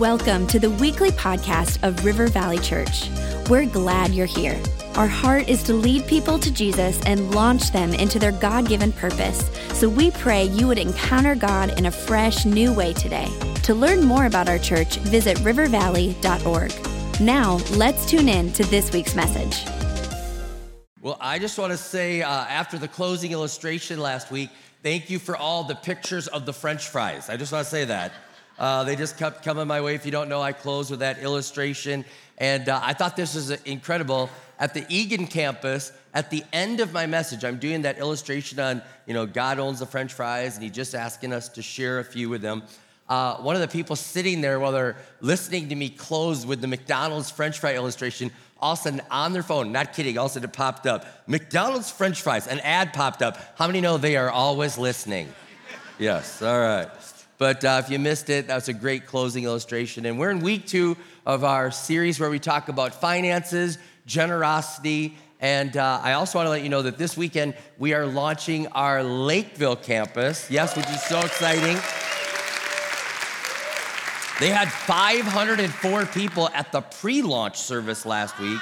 Welcome to the weekly podcast of River Valley Church. We're glad you're here. Our heart is to lead people to Jesus and launch them into their God given purpose. So we pray you would encounter God in a fresh, new way today. To learn more about our church, visit rivervalley.org. Now, let's tune in to this week's message. Well, I just want to say uh, after the closing illustration last week, thank you for all the pictures of the French fries. I just want to say that. Uh, they just kept coming my way. If you don't know, I closed with that illustration. And uh, I thought this was incredible at the Eagan campus, at the end of my message, I'm doing that illustration on, you know, God owns the French fries, and He's just asking us to share a few with them. Uh, one of the people sitting there while they're listening to me close with the McDonald's French fry illustration, all of a sudden on their phone, not kidding, all of a sudden it popped up McDonald's French fries, an ad popped up. How many know they are always listening? Yes, all right. But uh, if you missed it, that was a great closing illustration. And we're in week two of our series where we talk about finances, generosity. And uh, I also want to let you know that this weekend we are launching our Lakeville campus. Yes, which is so exciting. They had 504 people at the pre launch service last week.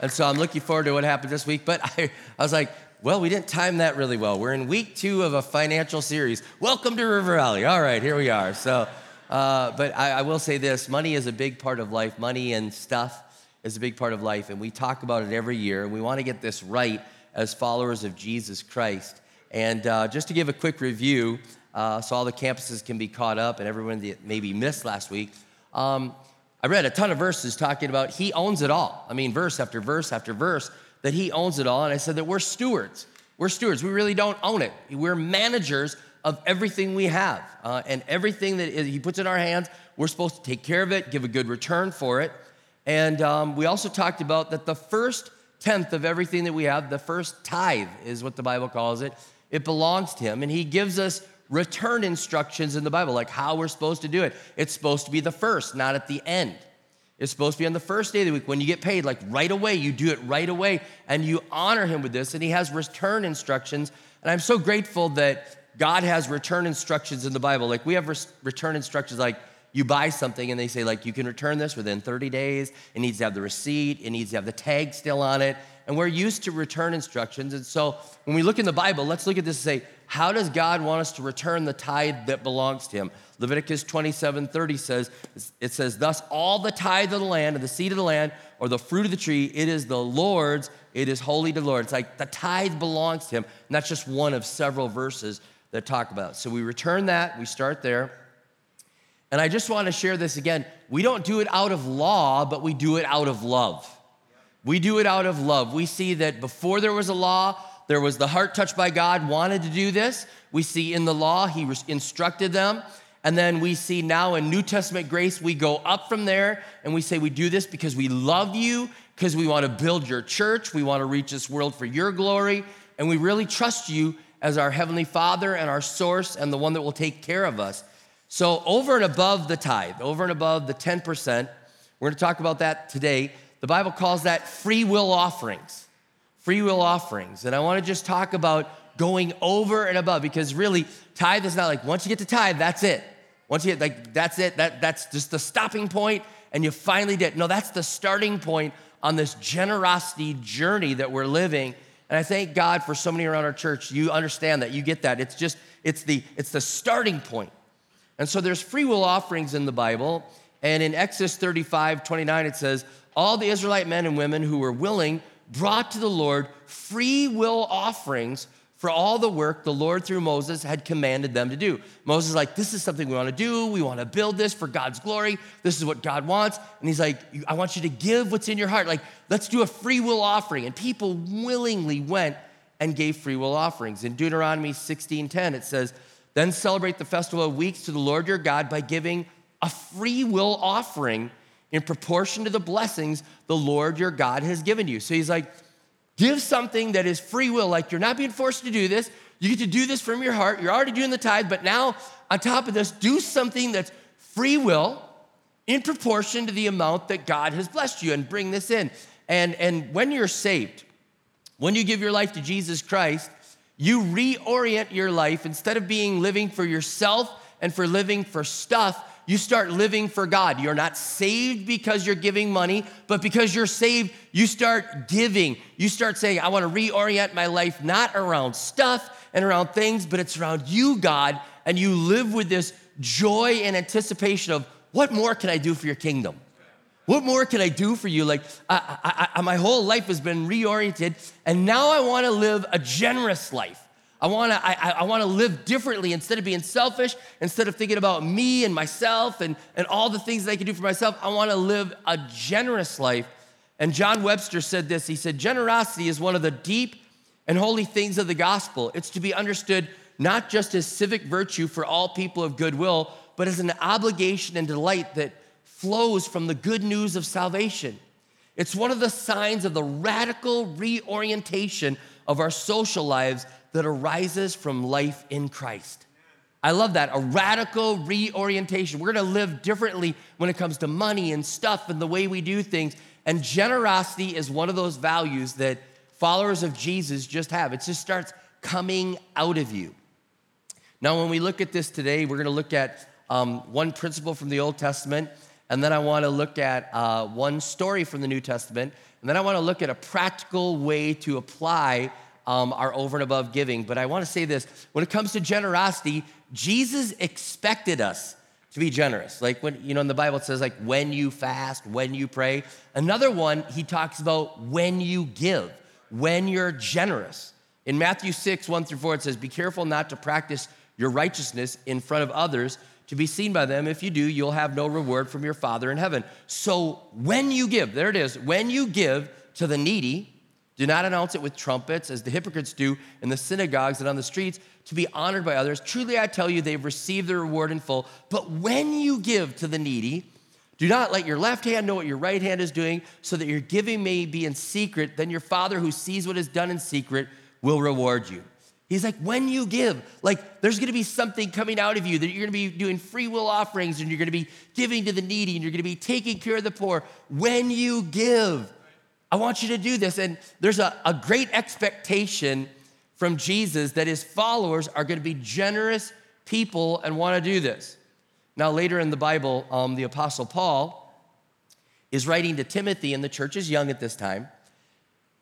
And so I'm looking forward to what happens this week. But I, I was like, well, we didn't time that really well. We're in week two of a financial series. Welcome to River Valley. All right, here we are. So, uh, but I, I will say this money is a big part of life, money and stuff is a big part of life, and we talk about it every year, and we want to get this right as followers of Jesus Christ. And uh, just to give a quick review, uh, so all the campuses can be caught up and everyone that maybe missed last week, um, I read a ton of verses talking about He owns it all. I mean, verse after verse after verse, that He owns it all. And I said that we're stewards. We're stewards. We really don't own it. We're managers of everything we have. Uh, and everything that He puts in our hands, we're supposed to take care of it, give a good return for it. And um, we also talked about that the first tenth of everything that we have, the first tithe is what the Bible calls it, it belongs to Him. And He gives us return instructions in the Bible, like how we're supposed to do it. It's supposed to be the first, not at the end. It's supposed to be on the first day of the week when you get paid, like right away. You do it right away and you honor Him with this. And He has return instructions. And I'm so grateful that God has return instructions in the Bible. Like we have return instructions like, you buy something and they say like you can return this within 30 days it needs to have the receipt it needs to have the tag still on it and we're used to return instructions and so when we look in the bible let's look at this and say how does god want us to return the tithe that belongs to him leviticus 27 30 says it says thus all the tithe of the land of the seed of the land or the fruit of the tree it is the lord's it is holy to the lord it's like the tithe belongs to him and that's just one of several verses that talk about it. so we return that we start there and I just want to share this again. We don't do it out of law, but we do it out of love. We do it out of love. We see that before there was a law, there was the heart touched by God wanted to do this. We see in the law, He instructed them. And then we see now in New Testament grace, we go up from there and we say, We do this because we love you, because we want to build your church, we want to reach this world for your glory, and we really trust you as our Heavenly Father and our source and the one that will take care of us. So, over and above the tithe, over and above the 10%, we're going to talk about that today. The Bible calls that free will offerings. Free will offerings. And I want to just talk about going over and above because really, tithe is not like once you get to tithe, that's it. Once you like that's it, that, that's just the stopping point, and you finally did. No, that's the starting point on this generosity journey that we're living. And I thank God for so many around our church. You understand that, you get that. It's just, it's the it's the starting point. And so there's free will offerings in the Bible. And in Exodus 35, 29, it says, All the Israelite men and women who were willing brought to the Lord free will offerings for all the work the Lord through Moses had commanded them to do. Moses is like, This is something we want to do. We want to build this for God's glory. This is what God wants. And he's like, I want you to give what's in your heart. Like, let's do a free will offering. And people willingly went and gave free will offerings. In Deuteronomy 16:10, it says, then celebrate the festival of weeks to the Lord your God by giving a free will offering in proportion to the blessings the Lord your God has given you. So he's like, give something that is free will, like you're not being forced to do this. You get to do this from your heart. You're already doing the tithe, but now on top of this, do something that's free will in proportion to the amount that God has blessed you and bring this in. And, and when you're saved, when you give your life to Jesus Christ, you reorient your life instead of being living for yourself and for living for stuff You start living for God. You're not saved because you're giving money, but because you're saved, you start giving. You start saying, I want to reorient my life not around stuff and around things, but it's around you, God. And you live with this joy and anticipation of what more can I do for your kingdom? What more can I do for you? Like, I, I, I, my whole life has been reoriented, and now I want to live a generous life. I want to I, I want to live differently instead of being selfish, instead of thinking about me and myself and, and all the things that I can do for myself. I want to live a generous life. And John Webster said this. He said, Generosity is one of the deep and holy things of the gospel. It's to be understood not just as civic virtue for all people of goodwill, but as an obligation and delight that flows from the good news of salvation. It's one of the signs of the radical reorientation of our social lives that arises from life in Christ. I love that. A radical reorientation. We're gonna live differently when it comes to money and stuff and the way we do things. And generosity is one of those values that followers of Jesus just have. It just starts coming out of you. Now, when we look at this today, we're gonna look at um, one principle from the Old Testament, and then I wanna look at uh, one story from the New Testament, and then I wanna look at a practical way to apply um, our over and above giving. But I want to say this when it comes to generosity, Jesus expected us to be generous. Like when, you know, in the Bible it says, like, when you fast, when you pray. Another one, he talks about when you give, when you're generous. In Matthew 6, 1 through 4, it says, Be careful not to practice your righteousness in front of others to be seen by them. If you do, you'll have no reward from your Father in heaven. So when you give, there it is, when you give to the needy, do not announce it with trumpets, as the hypocrites do in the synagogues and on the streets, to be honored by others. Truly, I tell you, they've received their reward in full. But when you give to the needy, do not let your left hand know what your right hand is doing, so that your giving may be in secret. Then your Father, who sees what is done in secret, will reward you. He's like, when you give, like there's gonna be something coming out of you that you're gonna be doing free will offerings and you're gonna be giving to the needy and you're gonna be taking care of the poor. When you give, I want you to do this. And there's a, a great expectation from Jesus that his followers are going to be generous people and want to do this. Now, later in the Bible, um, the Apostle Paul is writing to Timothy, and the church is young at this time.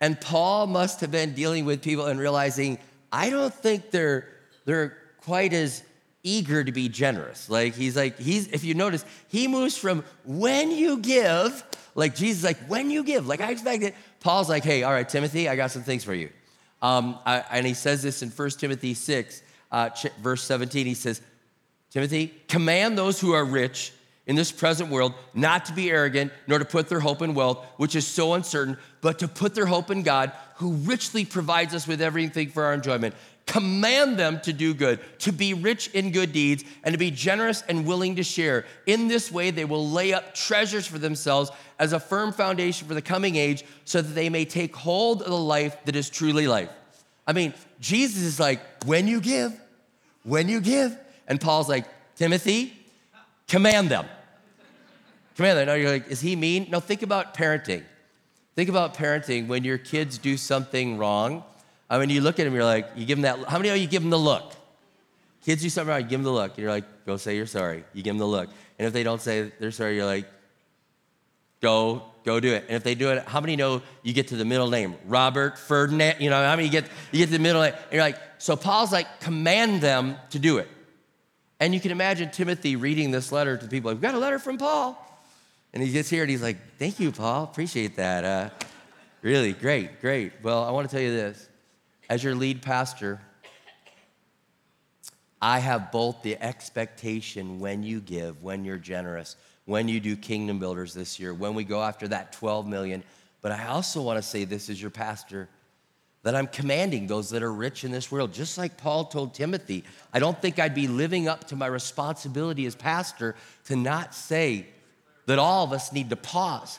And Paul must have been dealing with people and realizing, I don't think they're, they're quite as eager to be generous. Like, he's like, he's, if you notice, he moves from when you give like Jesus, like when you give, like I expect it. Paul's like, hey, all right, Timothy, I got some things for you. Um, I, and he says this in 1 Timothy 6, uh, verse 17. He says, Timothy, command those who are rich in this present world not to be arrogant, nor to put their hope in wealth, which is so uncertain, but to put their hope in God, who richly provides us with everything for our enjoyment. Command them to do good, to be rich in good deeds, and to be generous and willing to share. In this way, they will lay up treasures for themselves as a firm foundation for the coming age, so that they may take hold of the life that is truly life. I mean, Jesus is like, when you give, when you give. And Paul's like, Timothy, command them. Command them. No, you're like, is he mean? No, think about parenting. Think about parenting when your kids do something wrong I mean, you look at him, you're like, you give him that, how many of you give him the look? Kids do something wrong, you give them the look. You're like, go say you're sorry. You give them the look. And if they don't say they're sorry, you're like, go, go do it. And if they do it, how many know you get to the middle name? Robert, Ferdinand, you know, how many you get, you get to the middle name? And you're like, so Paul's like, command them to do it. And you can imagine Timothy reading this letter to people. Like, We've got a letter from Paul. And he gets here and he's like, thank you, Paul. Appreciate that. Uh, really, great, great. Well, I want to tell you this as your lead pastor, I have both the expectation when you give, when you're generous, when you do kingdom builders this year, when we go after that 12 million. But I also want to say this as your pastor that I'm commanding those that are rich in this world, just like Paul told Timothy. I don't think I'd be living up to my responsibility as pastor to not say that all of us need to pause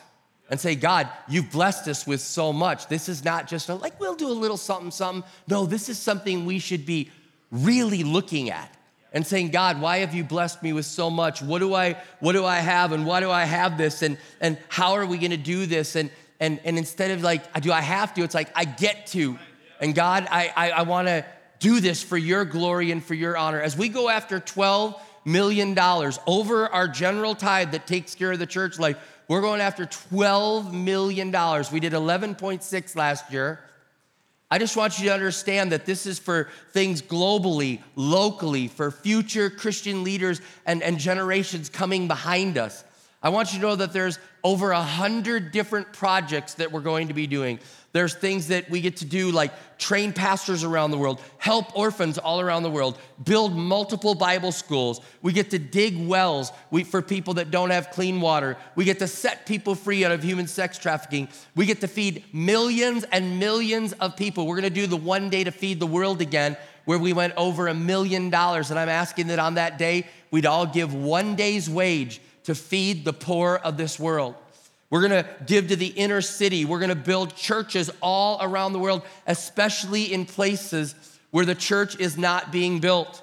and say, God, you've blessed us with so much. This is not just a, like, we'll do a little something, something. No, this is something we should be really looking at and saying, God, why have you blessed me with so much? What do I, what do I have? And why do I have this? And, and how are we going to do this? And, and, and instead of like, do I have to? It's like, I get to. And God, I, I, I want to do this for your glory and for your honor. As we go after 12 million dollars over our general tithe that takes care of the church life. We're going after $12 million. We did 11.6 last year. I just want you to understand that this is for things globally, locally, for future Christian leaders and, and generations coming behind us. I want you to know that there's over a hundred different projects that we're going to be doing. There's things that we get to do like train pastors around the world, help orphans all around the world, build multiple Bible schools. We get to dig wells for people that don't have clean water. We get to set people free out of human sex trafficking. We get to feed millions and millions of people. We're gonna do the one day to feed the world again, where we went over a million dollars. And I'm asking that on that day, we'd all give one day's wage to feed the poor of this world. We're gonna give to the inner city. We're gonna build churches all around the world, especially in places where the church is not being built.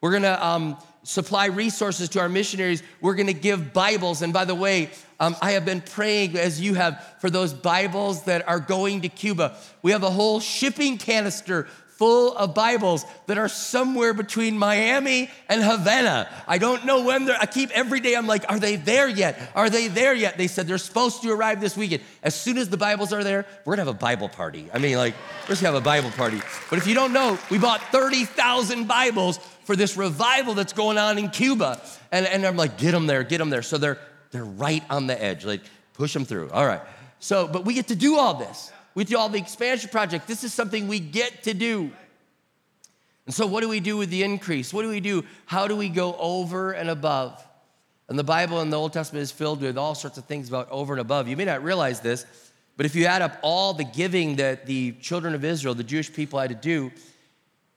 We're gonna um, supply resources to our missionaries. We're gonna give Bibles. And by the way, um, I have been praying as you have for those Bibles that are going to Cuba. We have a whole shipping canister full of Bibles that are somewhere between Miami and Havana. I don't know when they're, I keep every day, I'm like, are they there yet? Are they there yet? They said they're supposed to arrive this weekend. As soon as the Bibles are there, we're gonna have a Bible party. I mean, like, we're just gonna have a Bible party. But if you don't know, we bought 30,000 Bibles for this revival that's going on in Cuba. And, and I'm like, get them there, get them there. So they're, they're right on the edge, like, push them through. All right. So, but we get to do all this with all the expansion project. This is something we get to do. And so, what do we do with the increase? What do we do? How do we go over and above? And the Bible in the Old Testament is filled with all sorts of things about over and above. You may not realize this, but if you add up all the giving that the children of Israel, the Jewish people, had to do,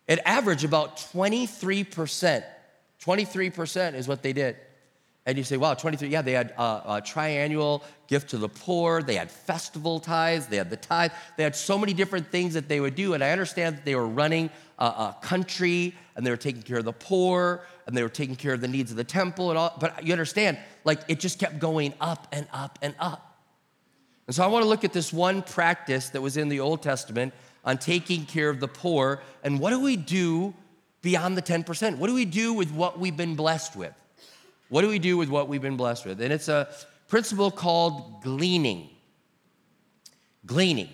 it averaged about 23%. 23% is what they did. And you say, wow, 23, yeah, they had a, a, triannual gift to the poor, they had festival tithes, they had the tithe, they had so many different things that they would do. And I understand that they were running a, a country and they were taking care of the poor and they were taking care of the needs of the temple and all. But you understand, like it just kept going up and up and up. And so I want to look at this one practice that was in the Old Testament on taking care of the poor and what do we do beyond the 10%? What do we do with what we've been blessed with? What do we do with what we've been blessed with? And it's a principle called gleaning. Gleaning.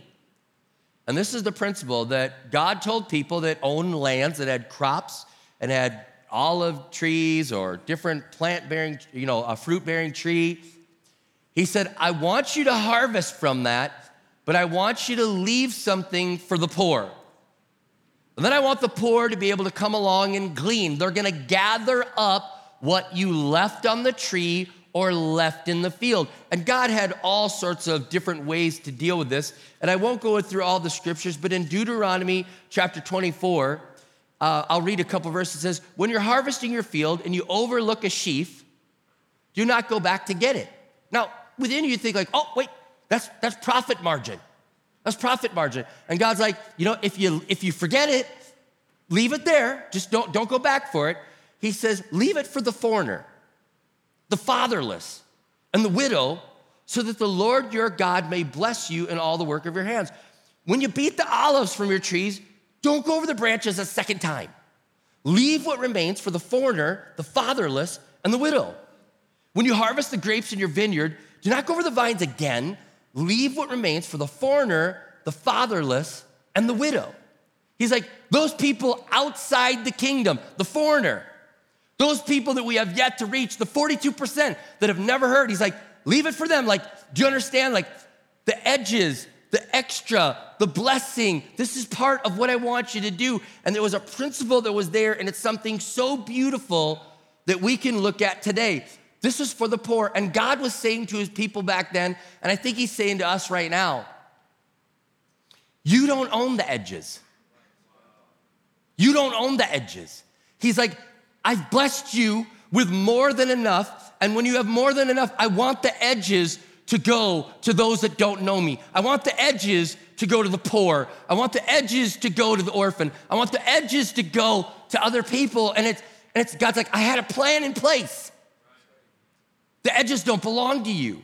And this is the principle that God told people that owned lands that had crops and had olive trees or different plant bearing, you know, a fruit bearing tree. He said, I want you to harvest from that, but I want you to leave something for the poor. And then I want the poor to be able to come along and glean. They're gonna gather up what you left on the tree or left in the field. And God had all sorts of different ways to deal with this. And I won't go through all the scriptures, but in Deuteronomy chapter 24, uh, I'll read a couple verses. It says, When you're harvesting your field and you overlook a sheaf, do not go back to get it. Now, within you, you think like, oh, wait, that's, that's profit margin. That's profit margin. And God's like, you know, if you if you forget it, leave it there. Just don't, don't go back for it he says, Leave it for the foreigner, the fatherless, and the widow, so that the Lord your God may bless you in all the work of your hands. When you beat the olives from your trees, don't go over the branches a second time. Leave what remains for the foreigner, the fatherless, and the widow. When you harvest the grapes in your vineyard, do not go over the vines again. Leave what remains for the foreigner, the fatherless, and the widow. He's like, those people outside the kingdom, the foreigner, those people that we have yet to reach, the 42% that have never heard, he's like, leave it for them. Like, do you understand? Like, the edges, the extra, the blessing, this is part of what I want you to do. And there was a principle that was there, and it's something so beautiful that we can look at today. This is for the poor. And God was saying to his people back then, and I think he's saying to us right now, you don't own the edges. You don't own the edges. He's like, I've blessed you with more than enough. And when you have more than enough, I want the edges to go to those that don't know me. I want the edges to go to the poor. I want the edges to go to the orphan. I want the edges to go to other people. And it's, and it's God's like, I had a plan in place. The edges don't belong to you.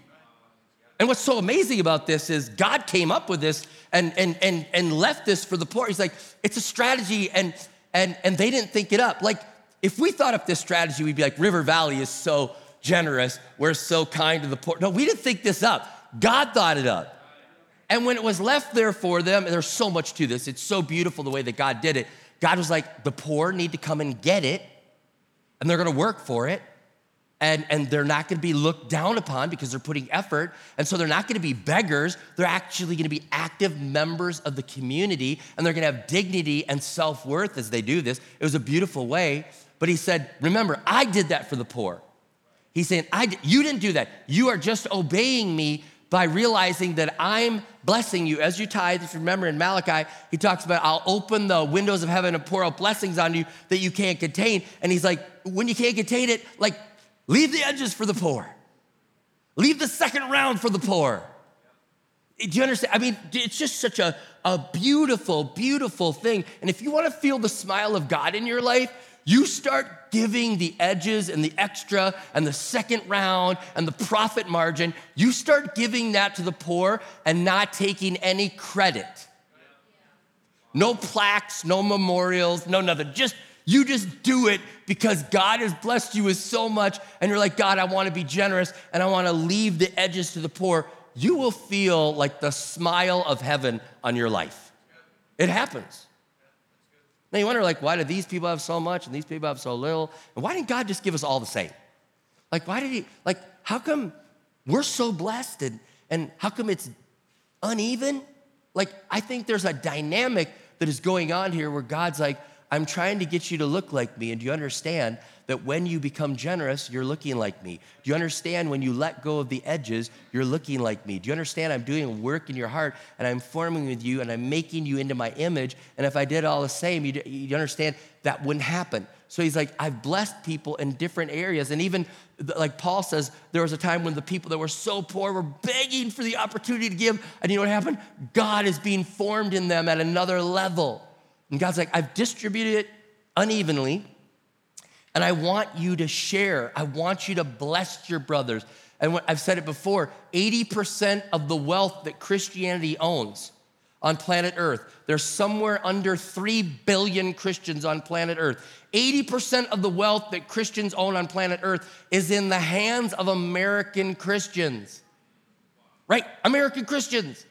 And what's so amazing about this is God came up with this and, and, and, and left this for the poor. He's like, it's a strategy, and, and, and they didn't think it up. Like, if we thought of this strategy, we'd be like, River Valley is so generous, we're so kind to the poor. No, we didn't think this up. God thought it up. And when it was left there for them, there's so much to this. It's so beautiful the way that God did it. God was like, the poor need to come and get it, and they're gonna work for it. And, and they're not gonna be looked down upon because they're putting effort. And so they're not gonna be beggars. They're actually gonna be active members of the community, and they're gonna have dignity and self worth as they do this. It was a beautiful way. But he said, Remember, I did that for the poor. He's saying, I, You didn't do that. You are just obeying me by realizing that I'm blessing you as you tithe. If you remember in Malachi, he talks about, I'll open the windows of heaven and pour out blessings on you that you can't contain. And he's like, when you can't contain it, like, leave the edges for the poor. Leave the second round for the poor. Do you understand? I mean, it's just such a, a beautiful, beautiful thing. And if you want to feel the smile of God in your life, you start giving the edges and the extra and the second round and the profit margin, you start giving that to the poor and not taking any credit. No plaques, no memorials, no nothing. Just you just do it because God has blessed you with so much, and you're like, God, I want to be generous and I want to leave the edges to the poor. You will feel like the smile of heaven on your life. It happens. Now you wonder, like, why do these people have so much and these people have so little? And why didn't God just give us all the same? Like, why did He, like, how come we're so blessed and, and how come it's uneven? Like, I think there's a dynamic that is going on here where God's like, I'm trying to get you to look like me. And do you understand that when you become generous, you're looking like me? Do you understand when you let go of the edges, you're looking like me? Do you understand I'm doing work in your heart and I'm forming with you and I'm making you into my image? And if I did all the same, you, you understand that wouldn't happen. So he's like, I've blessed people in different areas. And even like Paul says, there was a time when the people that were so poor were begging for the opportunity to give. And you know what happened? God is being formed in them at another level. And God's like, I've distributed it unevenly, and I want you to share. I want you to bless your brothers. And I've said it before 80% of the wealth that Christianity owns on planet Earth, there's somewhere under 3 billion Christians on planet Earth. 80% of the wealth that Christians own on planet Earth is in the hands of American Christians. Right? American Christians.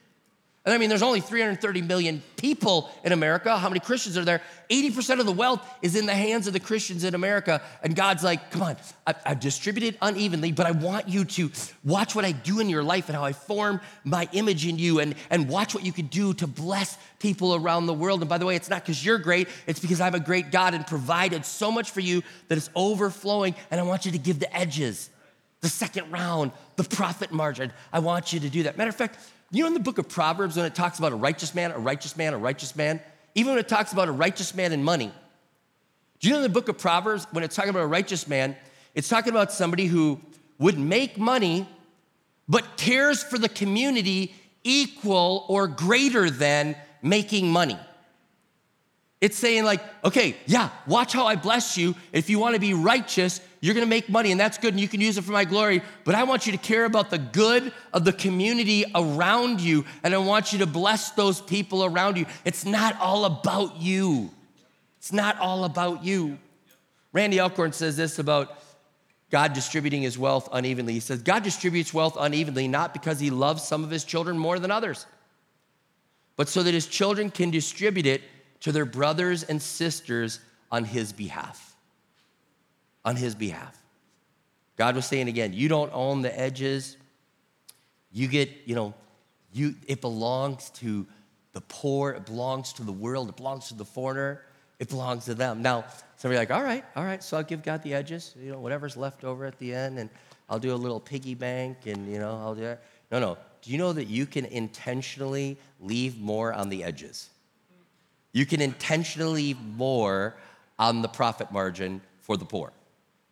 And I mean, there's only 330 million people in America. How many Christians are there? 80% of the wealth is in the hands of the Christians in America. And God's like, come on, I, I've distributed unevenly, but I want you to watch what I do in your life and how I form my image in you and, and watch what you can do to bless people around the world. And by the way, it's not because you're great, it's because I'm a great God and provided so much for you that it's overflowing. And I want you to give the edges, the second round, the profit margin. I want you to do that. Matter of fact, you know, in the book of Proverbs, when it talks about a righteous man, a righteous man, a righteous man, even when it talks about a righteous man and money, do you know in the book of Proverbs, when it's talking about a righteous man, it's talking about somebody who would make money, but cares for the community equal or greater than making money. It's saying, like, okay, yeah, watch how I bless you. If you want to be righteous, you're going to make money, and that's good, and you can use it for my glory. But I want you to care about the good of the community around you, and I want you to bless those people around you. It's not all about you. It's not all about you. Randy Alcorn says this about God distributing his wealth unevenly. He says, God distributes wealth unevenly not because he loves some of his children more than others, but so that his children can distribute it to their brothers and sisters on his behalf. On his behalf. God was saying again, you don't own the edges. You get, you know, you it belongs to the poor, it belongs to the world, it belongs to the foreigner, it belongs to them. Now, somebody like, all right, all right, so I'll give God the edges, you know, whatever's left over at the end, and I'll do a little piggy bank, and you know, I'll do that. No, no. Do you know that you can intentionally leave more on the edges? You can intentionally more on the profit margin for the poor.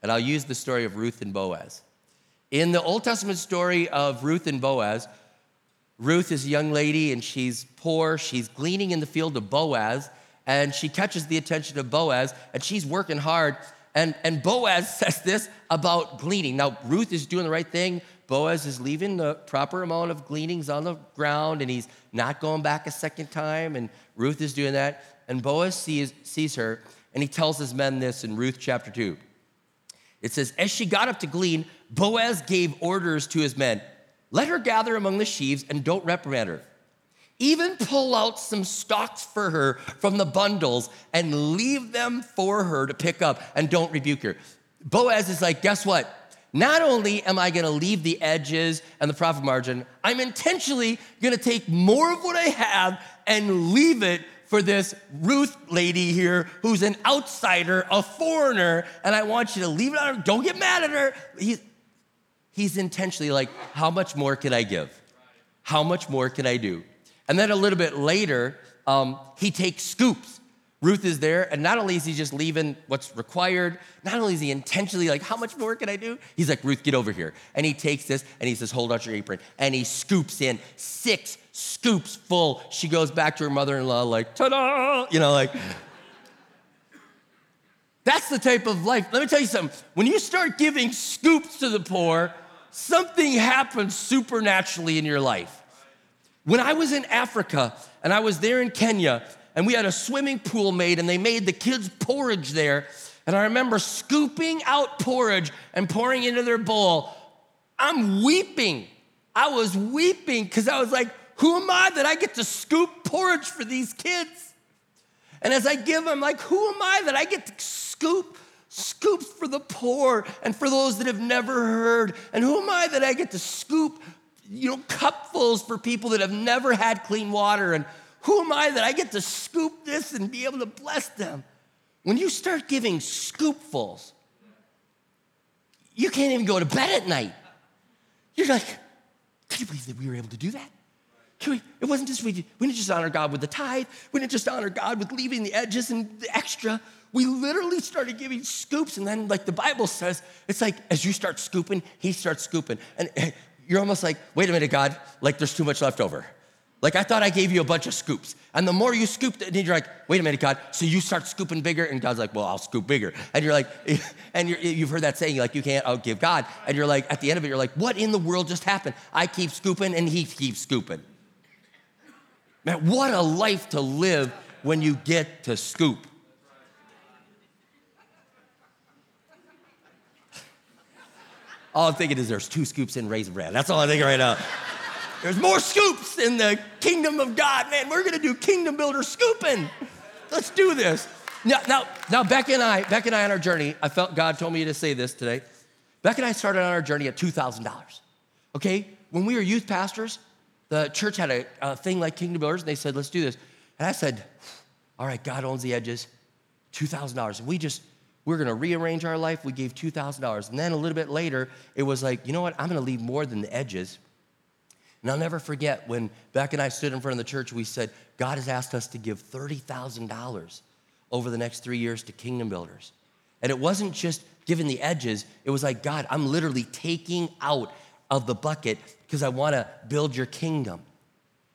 And I'll use the story of Ruth and Boaz. In the Old Testament story of Ruth and Boaz, Ruth is a young lady and she's poor. She's gleaning in the field of Boaz and she catches the attention of Boaz and she's working hard. And, and Boaz says this about gleaning. Now, Ruth is doing the right thing. Boaz is leaving the proper amount of gleanings on the ground and he's not going back a second time. And Ruth is doing that. And Boaz sees, sees her And he tells his men this in Ruth chapter 2. It says, As she got up to glean, Boaz gave orders to his men let her gather among the sheaves and don't reprimand her. Even pull out some stalks for her from the bundles and leave them for her to pick up and don't rebuke her. Boaz is like, guess what? Not only am I gonna leave the edges and the profit margin, I'm intentionally gonna take more of what I have and leave it for this Ruth lady here who's an outsider, a foreigner, and I want you to leave it on her. Don't get mad at her. He's, he's intentionally like, how much more can I give? How much more can I do? And then a little bit later, um, he takes scoops. Ruth is there, and not only is he just leaving what's required, not only is he intentionally like, How much more can I do? He's like, Ruth, get over here. And he takes this and he says, Hold out your apron. And he scoops in six scoops full. She goes back to her mother in law, like, Ta da! You know, like, that's the type of life. Let me tell you something. When you start giving scoops to the poor, something happens supernaturally in your life. When I was in Africa and I was there in Kenya, and we had a swimming pool made, and they made the kids porridge there. And I remember scooping out porridge and pouring into their bowl. I'm weeping. I was weeping because I was like, who am I that I get to scoop porridge for these kids? And as I give them, like, who am I that I get to scoop scoops for the poor and for those that have never heard? And who am I that I get to scoop you know, cupfuls for people that have never had clean water. And who am I that I get to scoop this and be able to bless them? When you start giving scoopfuls, you can't even go to bed at night. You're like, can you believe that we were able to do that? We, it wasn't just we, we didn't just honor God with the tithe. We didn't just honor God with leaving the edges and the extra. We literally started giving scoops, and then, like the Bible says, it's like as you start scooping, he starts scooping. And eh, you're almost like, wait a minute, God, like there's too much left over. Like I thought I gave you a bunch of scoops. And the more you scoop, then you're like, wait a minute, God. So you start scooping bigger, and God's like, well, I'll scoop bigger. And you're like, and you have heard that saying, like, you can't outgive God. And you're like, at the end of it, you're like, what in the world just happened? I keep scooping, and he keeps scooping. Man, what a life to live when you get to scoop. All I'm thinking is there's two scoops in Raisin Bran. That's all I'm thinking right now. There's more scoops in the kingdom of God. Man, we're gonna do kingdom builder scooping. Let's do this. Now, now, now, Beck and I, Beck and I on our journey, I felt God told me to say this today. Beck and I started on our journey at $2,000. Okay? When we were youth pastors, the church had a, a thing like Kingdom Builders, and they said, let's do this. And I said, all right, God owns the edges, $2,000. And we just, we're going to rearrange our life. We gave $2,000. And then a little bit later, it was like, you know what? I'm going to leave more than the edges. And I'll never forget when Beck and I stood in front of the church, we said, God has asked us to give $30,000 over the next three years to kingdom builders. And it wasn't just giving the edges, it was like, God, I'm literally taking out of the bucket because I want to build your kingdom.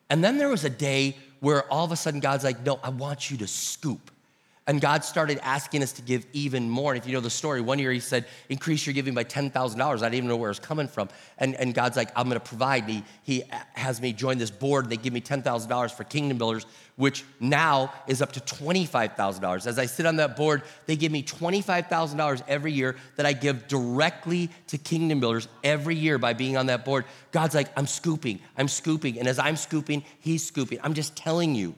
And then there was a day where all of a sudden God's like, no, I want you to scoop. And God started asking us to give even more. And if you know the story, one year he said, increase your giving by $10,000. I didn't even know where it was coming from. And, and God's like, I'm going to provide. And he, he has me join this board. And they give me $10,000 for Kingdom Builders, which now is up to $25,000. As I sit on that board, they give me $25,000 every year that I give directly to Kingdom Builders every year by being on that board. God's like, I'm scooping, I'm scooping. And as I'm scooping, he's scooping. I'm just telling you.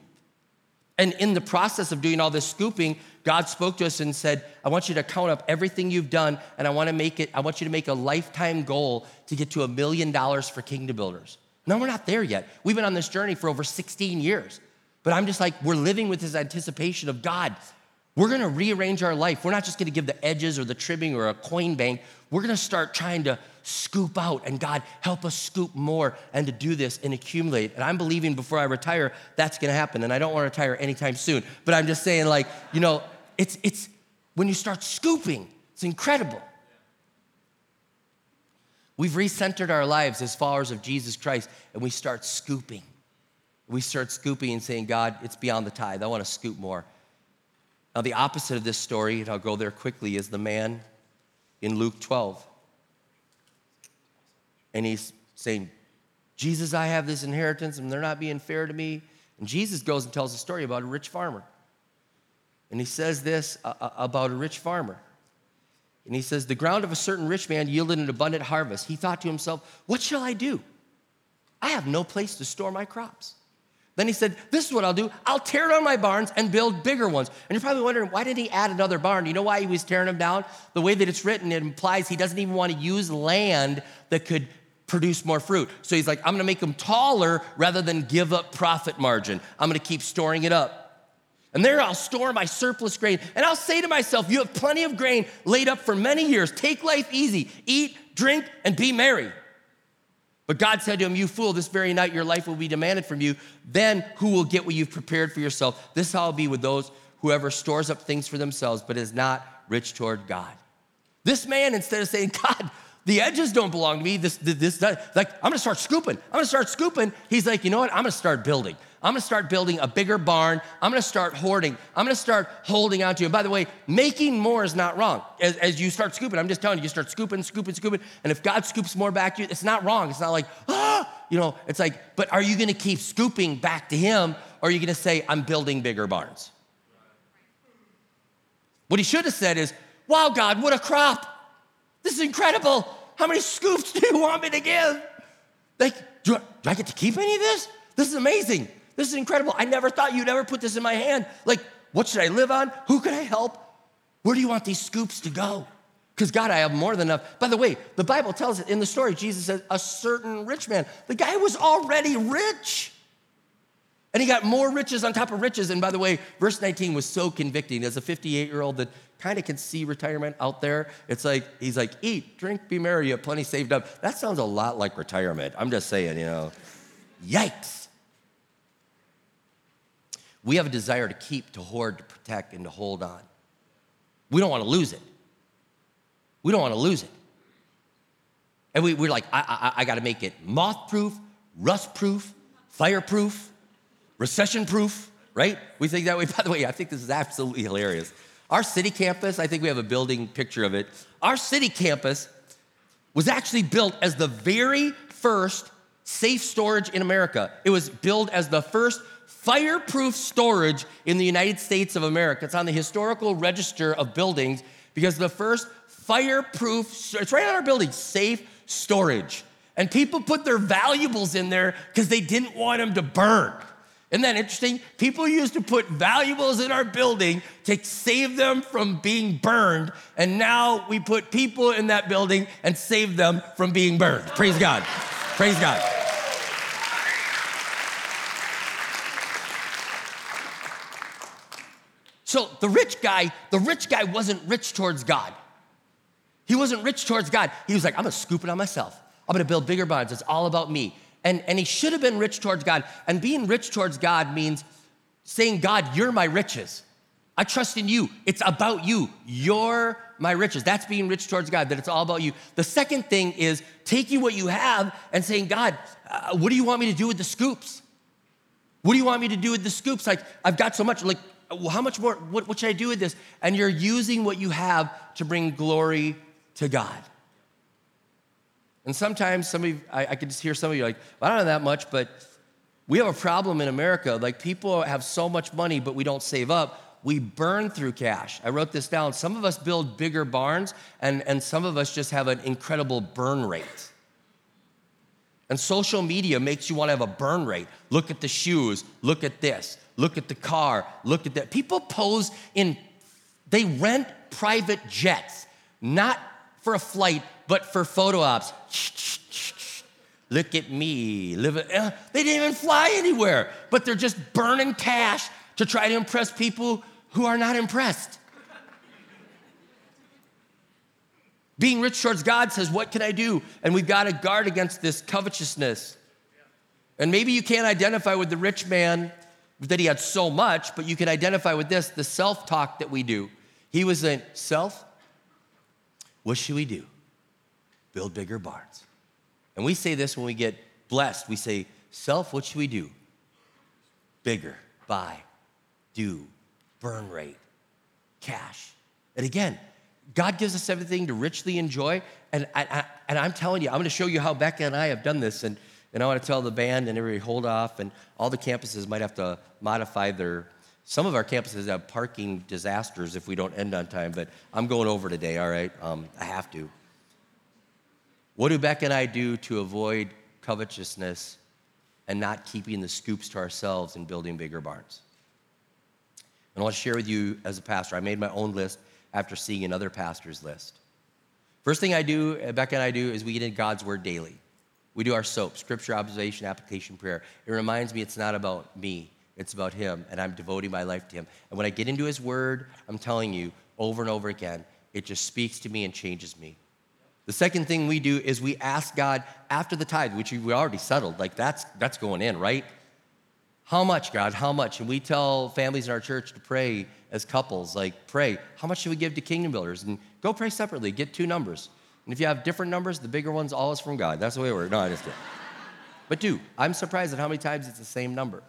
And in the process of doing all this scooping, God spoke to us and said, I want you to count up everything you've done, and I want to make it, I want you to make a lifetime goal to get to a million dollars for Kingdom Builders. No, we're not there yet. We've been on this journey for over 16 years. But I'm just like, we're living with this anticipation of God. We're gonna rearrange our life. We're not just gonna give the edges or the trimming or a coin bank. We're gonna start trying to scoop out, and God, help us scoop more and to do this and accumulate. And I'm believing before I retire, that's gonna happen. And I don't wanna retire anytime soon. But I'm just saying, like, you know, it's, it's when you start scooping, it's incredible. We've recentered our lives as followers of Jesus Christ, and we start scooping. We start scooping and saying, God, it's beyond the tithe. I wanna scoop more. Now, the opposite of this story, and I'll go there quickly, is the man in Luke 12. And he's saying, Jesus, I have this inheritance and they're not being fair to me. And Jesus goes and tells a story about a rich farmer. And he says this uh, uh, about a rich farmer. And he says, The ground of a certain rich man yielded an abundant harvest. He thought to himself, What shall I do? I have no place to store my crops. Then he said, This is what I'll do. I'll tear down my barns and build bigger ones. And you're probably wondering, why did he add another barn? You know why he was tearing them down? The way that it's written, it implies he doesn't even want to use land that could produce more fruit. So he's like, I'm gonna make them taller rather than give up profit margin. I'm gonna keep storing it up. And there I'll store my surplus grain. And I'll say to myself, You have plenty of grain laid up for many years. Take life easy. Eat, drink, and be merry. But God said to him, You fool, this very night your life will be demanded from you. Then who will get what you've prepared for yourself? This how will be with those whoever stores up things for themselves, but is not rich toward God. This man, instead of saying, God, the edges don't belong to me, this, this, this, like, I'm gonna start scooping. I'm gonna start scooping. He's like, you know what? I'm gonna start building. I'm gonna start building a bigger barn. I'm gonna start hoarding. I'm gonna start holding on to. And by the way, making more is not wrong. As, as, you start scooping, I'm just telling you, you start scooping, scooping, scooping. And if God scoops more back to you, it's not wrong. It's not like, ah, you know, it's like, but are you gonna keep scooping back to Him or are you gonna say, I'm building bigger barns? What he should have said is, wow, God, what a crop. This is incredible. How many scoops do you want me to give? Like, do I, do I get to keep any of this? This is amazing. This is incredible. I never thought you'd ever put this in my hand. Like, what should I live on? Who could I help? Where do you want these scoops to go? Because God, I have more than enough. By the way, the Bible tells it in the story, Jesus says, a certain rich man. The guy was already rich. And he got more riches on top of riches. And by the way, verse 19 was so convicting. As a 58 year old that kind of can see retirement out there, it's like, he's like, eat, drink, be merry, you have plenty saved up. That sounds a lot like retirement. I'm just saying, you know, yikes. We have a desire to keep, to hoard, to protect, and to hold on. We don't want to lose it. We don't want to lose it. And we, we're like, I, I, I got to make it moth proof, rust proof, fireproof, recession proof, right? We think that way. By the way, I think this is absolutely hilarious. Our city campus, I think we have a building picture of it. Our city campus was actually built as the very first safe storage in America. It was built as the first fireproof storage in the United States of America. It's on the historical register of buildings because the first fireproof, it's right on our building, safe storage. And people put their valuables in there because they didn't want them to burn. Isn't that interesting? People used to put valuables in our building to save them from being burned, and now we put people in that building and save them from being burned. Praise God. Praise God. So the rich guy, the rich guy wasn't rich towards God. He wasn't rich towards God. He was like, I'm gonna scoop it on myself. I'm gonna build bigger barns. It's all about me. And, and he should have been rich towards God. And being rich towards God means saying, God, you're my riches. I trust in you. It's about you. You're my riches. That's being rich towards God, that it's all about you. The second thing is taking what you have and saying, God, uh, what do you want me to do with the scoops? What do you want me to do with the scoops? Like, I've got so much. Like, well, how much more, what, what should I do with this? And you're using what you have to bring glory to God. And sometimes some of you, I, I can just hear some of you like, well, I don't have that much, but we have a problem in America. Like people have so much money, but we don't save up. We burn through cash. I wrote this down. Some of us build bigger barns, and, and some of us just have an incredible burn rate. And social media makes you want to have a burn rate. Look at the shoes, look at this look at the car, look at that. People pose in, they rent private jets, not for a flight, but for photo ops. Look at me. Live. Uh, they didn't even fly anywhere, but they're just burning cash to try to impress people who are not impressed. Being rich towards God says, What can I do? And we've got to guard against this covetousness. And maybe you can't identify with the rich man that he had so much, but you can identify with this the self talk that we do. He was a self, what should we do? Build bigger barns. And we say this when we get blessed. We say, self, what should we do? Bigger, buy, do, burn rate, cash. And again, God gives us everything to richly enjoy. And, I, I, and I'm telling you, I'm going to show you how Becca and I have done this. And and I want to tell the band and everybody hold off, and all the campuses might have to modify their Some of our campuses have parking disasters if we don't end on time, but I'm going over today, all right? Um, I have to. What do Beck and I do to avoid covetousness and not keeping the scoops to ourselves and building bigger barns? And I want to share with you as a pastor, I made my own list after seeing another pastor's list. First thing I do, Becca and I do, is we get in God's Word daily. We do our SOAP, Scripture, Observation, Application, Prayer. It reminds me it's not about me, it's about Him, and I'm devoting my life to Him. And when I get into His Word, I'm telling you over and over again, it just speaks to me and changes me. The second thing we do is we ask God after the tithe, which we already settled, like that's, that's going in, right? How much, God? How much? And we tell families in our church to pray as couples, like, pray, how much should we give to kingdom builders? And go pray separately, get two numbers. And if you have different numbers, the bigger one's always from God. That's the way it works. No, I just kidding. But do. I'm surprised at how many times it's the same number.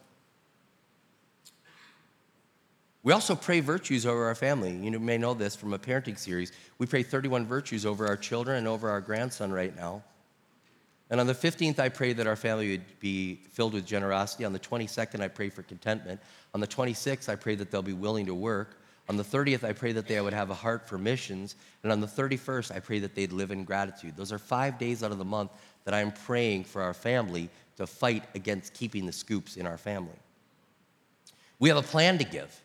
We also pray virtues over our family. You may know this from a parenting series. We pray 31 virtues over our children and over our grandson right now. And on the 15th, I pray that our family would be filled with generosity. On the 22nd, I pray for contentment. On the 26th, I pray that they'll be willing to work. On the 30th, I pray that they would have a heart for missions. And on the 31st, I pray that they'd live in gratitude. Those are five days out of the month that I'm praying for our family to fight against keeping the scoops in our family. We have a plan to give.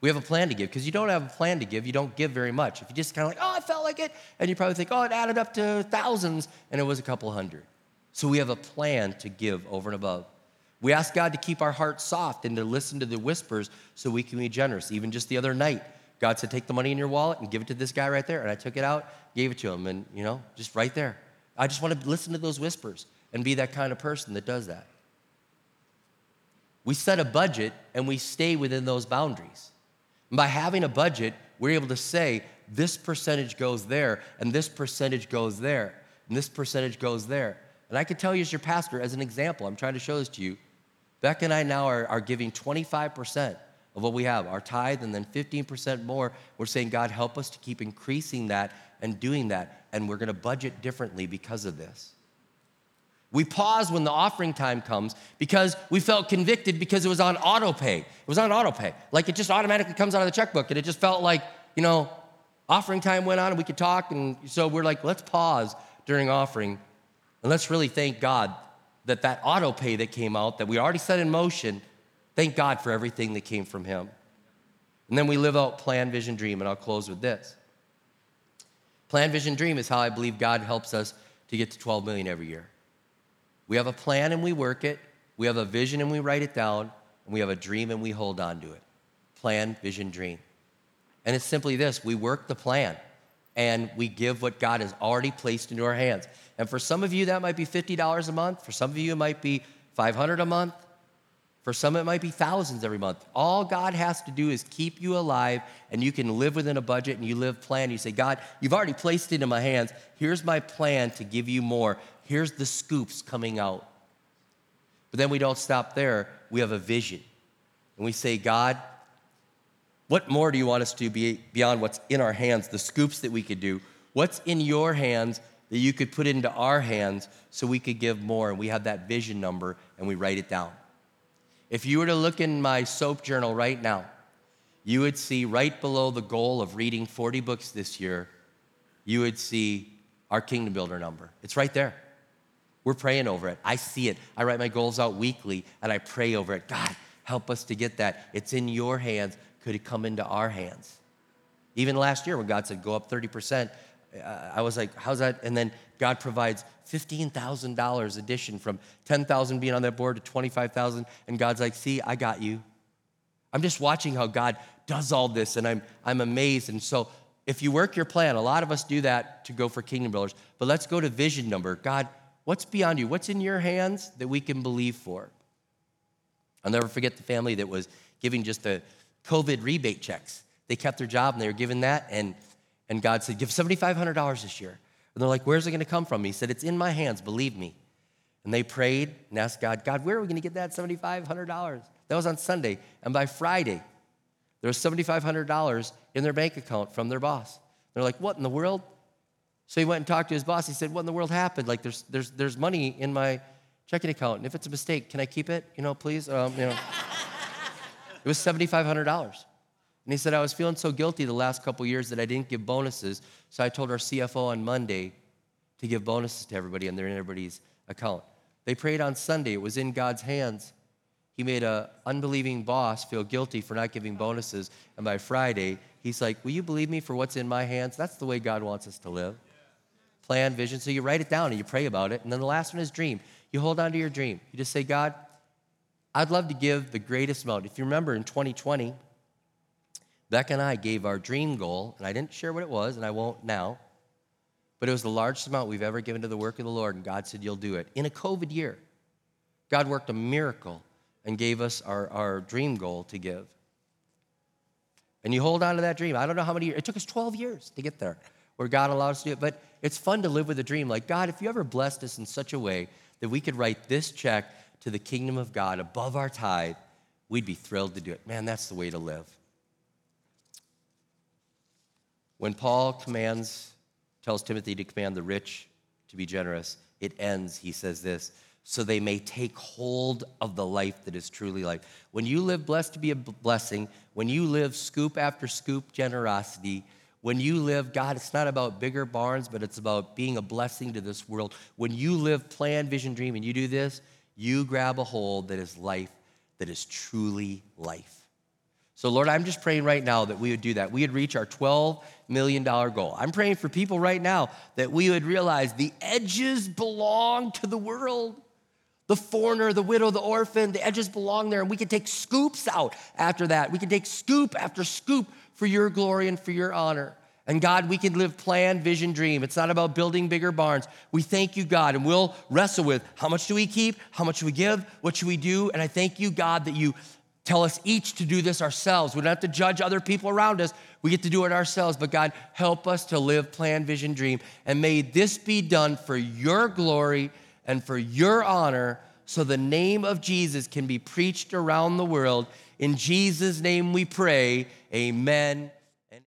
We have a plan to give because you don't have a plan to give, you don't give very much. If you just kind of like, oh, I felt like it, and you probably think, oh, it added up to thousands, and it was a couple hundred. So we have a plan to give over and above. We ask God to keep our hearts soft and to listen to the whispers so we can be generous. Even just the other night, God said, Take the money in your wallet and give it to this guy right there. And I took it out, gave it to him, and, you know, just right there. I just want to listen to those whispers and be that kind of person that does that. We set a budget and we stay within those boundaries. And by having a budget, we're able to say, this percentage goes there, and this percentage goes there, and this percentage goes there. And I can tell you as your pastor, as an example, I'm trying to show this to you. Beck and I now are, are giving 25% of what we have, our tithe, and then 15% more. We're saying, God, help us to keep increasing that and doing that. And we're going to budget differently because of this. We pause when the offering time comes because we felt convicted because it was on auto pay. It was on auto pay. Like it just automatically comes out of the checkbook. And it just felt like, you know, offering time went on and we could talk. And so we're like, let's pause during offering and let's really thank God that that auto pay that came out, that we already set in motion, thank God for everything that came from Him. And then we live out plan, vision, dream. And I'll close with this. Plan, vision, dream is how I believe God helps us to get to 12 million every year. We have a plan and we work it. We have a vision and we write it down. And we have a dream and we hold on to it. Plan, vision, dream. And it's simply this we work the plan and we give what God has already placed into our hands. And for some of you, that might be $50 a month. For some of you, it might be 500 a month. For some, it might be thousands every month. All God has to do is keep you alive, and you can live within a budget and you live plan. You say, God, you've already placed it in my hands. Here's my plan to give you more. Here's the scoops coming out. But then we don't stop there. We have a vision. And we say, God, what more do you want us to do beyond what's in our hands, the scoops that we could do? What's in your hands that you could put into our hands so we could give more? And we have that vision number and we write it down. If you were to look in my soap journal right now, you would see right below the goal of reading 40 books this year, you would see our Kingdom Builder number. It's right there. We're praying over it. I see it. I write my goals out weekly and I pray over it. God, help us to get that. It's in your hands could it come into our hands? Even last year when God said, go up 30%, uh, I was like, how's that? And then God provides $15,000 addition from 10,000 being on that board to 25,000. And God's like, see, I got you. I'm just watching how God does all this and I'm, I'm amazed. And so if you work your plan, a lot of us do that to go for kingdom builders, but let's go to vision number. God, what's beyond you? What's in your hands that we can believe for? I'll never forget the family that was giving just a COVID rebate checks. They kept their job and they were given that, and, and God said, Give $7,500 this year. And they're like, Where's it gonna come from? He said, It's in my hands, believe me. And they prayed and asked God, God, where are we gonna get that $7,500? That was on Sunday. And by Friday, there was $7,500 in their bank account from their boss. They're like, What in the world? So he went and talked to his boss. He said, What in the world happened? Like, there's, there's, there's money in my checking account. And if it's a mistake, can I keep it? You know, please? Um, you know. It was $7,500. And he said, I was feeling so guilty the last couple years that I didn't give bonuses. So I told our CFO on Monday to give bonuses to everybody, and they're in everybody's account. They prayed on Sunday. It was in God's hands. He made a unbelieving boss feel guilty for not giving bonuses. And by Friday, he's like, Will you believe me for what's in my hands? That's the way God wants us to live. Plan, vision. So you write it down and you pray about it. And then the last one is dream. You hold on to your dream. You just say, God, I'd love to give the greatest amount. If you remember in 2020, Beck and I gave our dream goal, and I didn't share what it was, and I won't now, but it was the largest amount we've ever given to the work of the Lord, and God said, You'll do it. In a COVID year, God worked a miracle and gave us our, our dream goal to give. And you hold on to that dream. I don't know how many years, it took us 12 years to get there where God allowed us to do it, but it's fun to live with a dream. Like, God, if you ever blessed us in such a way that we could write this check to the kingdom of God above our tithe, we'd be thrilled to do it. Man, that's the way to live. When Paul commands, tells Timothy to command the rich to be generous, it ends, he says this, so they may take hold of the life that is truly life. When you live blessed to be a blessing, when you live scoop after scoop generosity, when you live, God, it's not about bigger barns, but it's about being a blessing to this world. When you live plan, vision, dream, and you do this, you grab a hold that is life, that is truly life. So, Lord, I'm just praying right now that we would do that. We would reach our $12 million goal. I'm praying for people right now that we would realize the edges belong to the world. The foreigner, the widow, the orphan, the edges belong there, and we can take scoops out after that. We can take scoop after scoop for your glory and for your honor. And God, we can live plan, vision, dream. It's not about building bigger barns. We thank you, God, and we'll wrestle with how much do we keep? How much do we give? What should we do? And I thank you, God, that you tell us each to do this ourselves. We don't have to judge other people around us. We get to do it ourselves. But God, help us to live plan, vision, dream. And may this be done for your glory and for your honor so the name of Jesus can be preached around the world. In Jesus' name we pray. Amen